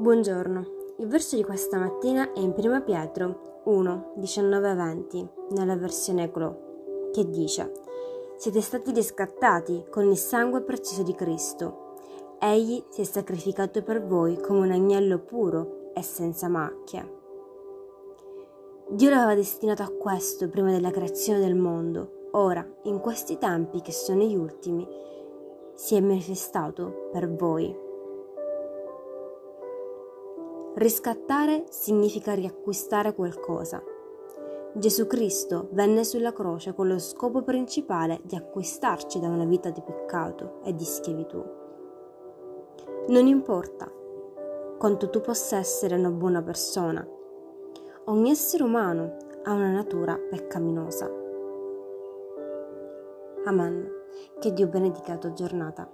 Buongiorno, il verso di questa mattina è in 1 Pietro 1, 19-20, nella versione Glo, che dice Siete stati riscattati con il sangue prezioso di Cristo. Egli si è sacrificato per voi come un agnello puro e senza macchie. Dio l'aveva destinato a questo prima della creazione del mondo. Ora, in questi tempi che sono gli ultimi, si è manifestato per voi. Riscattare significa riacquistare qualcosa. Gesù Cristo venne sulla croce con lo scopo principale di acquistarci da una vita di peccato e di schiavitù. Non importa quanto tu possa essere una buona persona, ogni essere umano ha una natura peccaminosa. Amen. Che Dio benedica la tua giornata.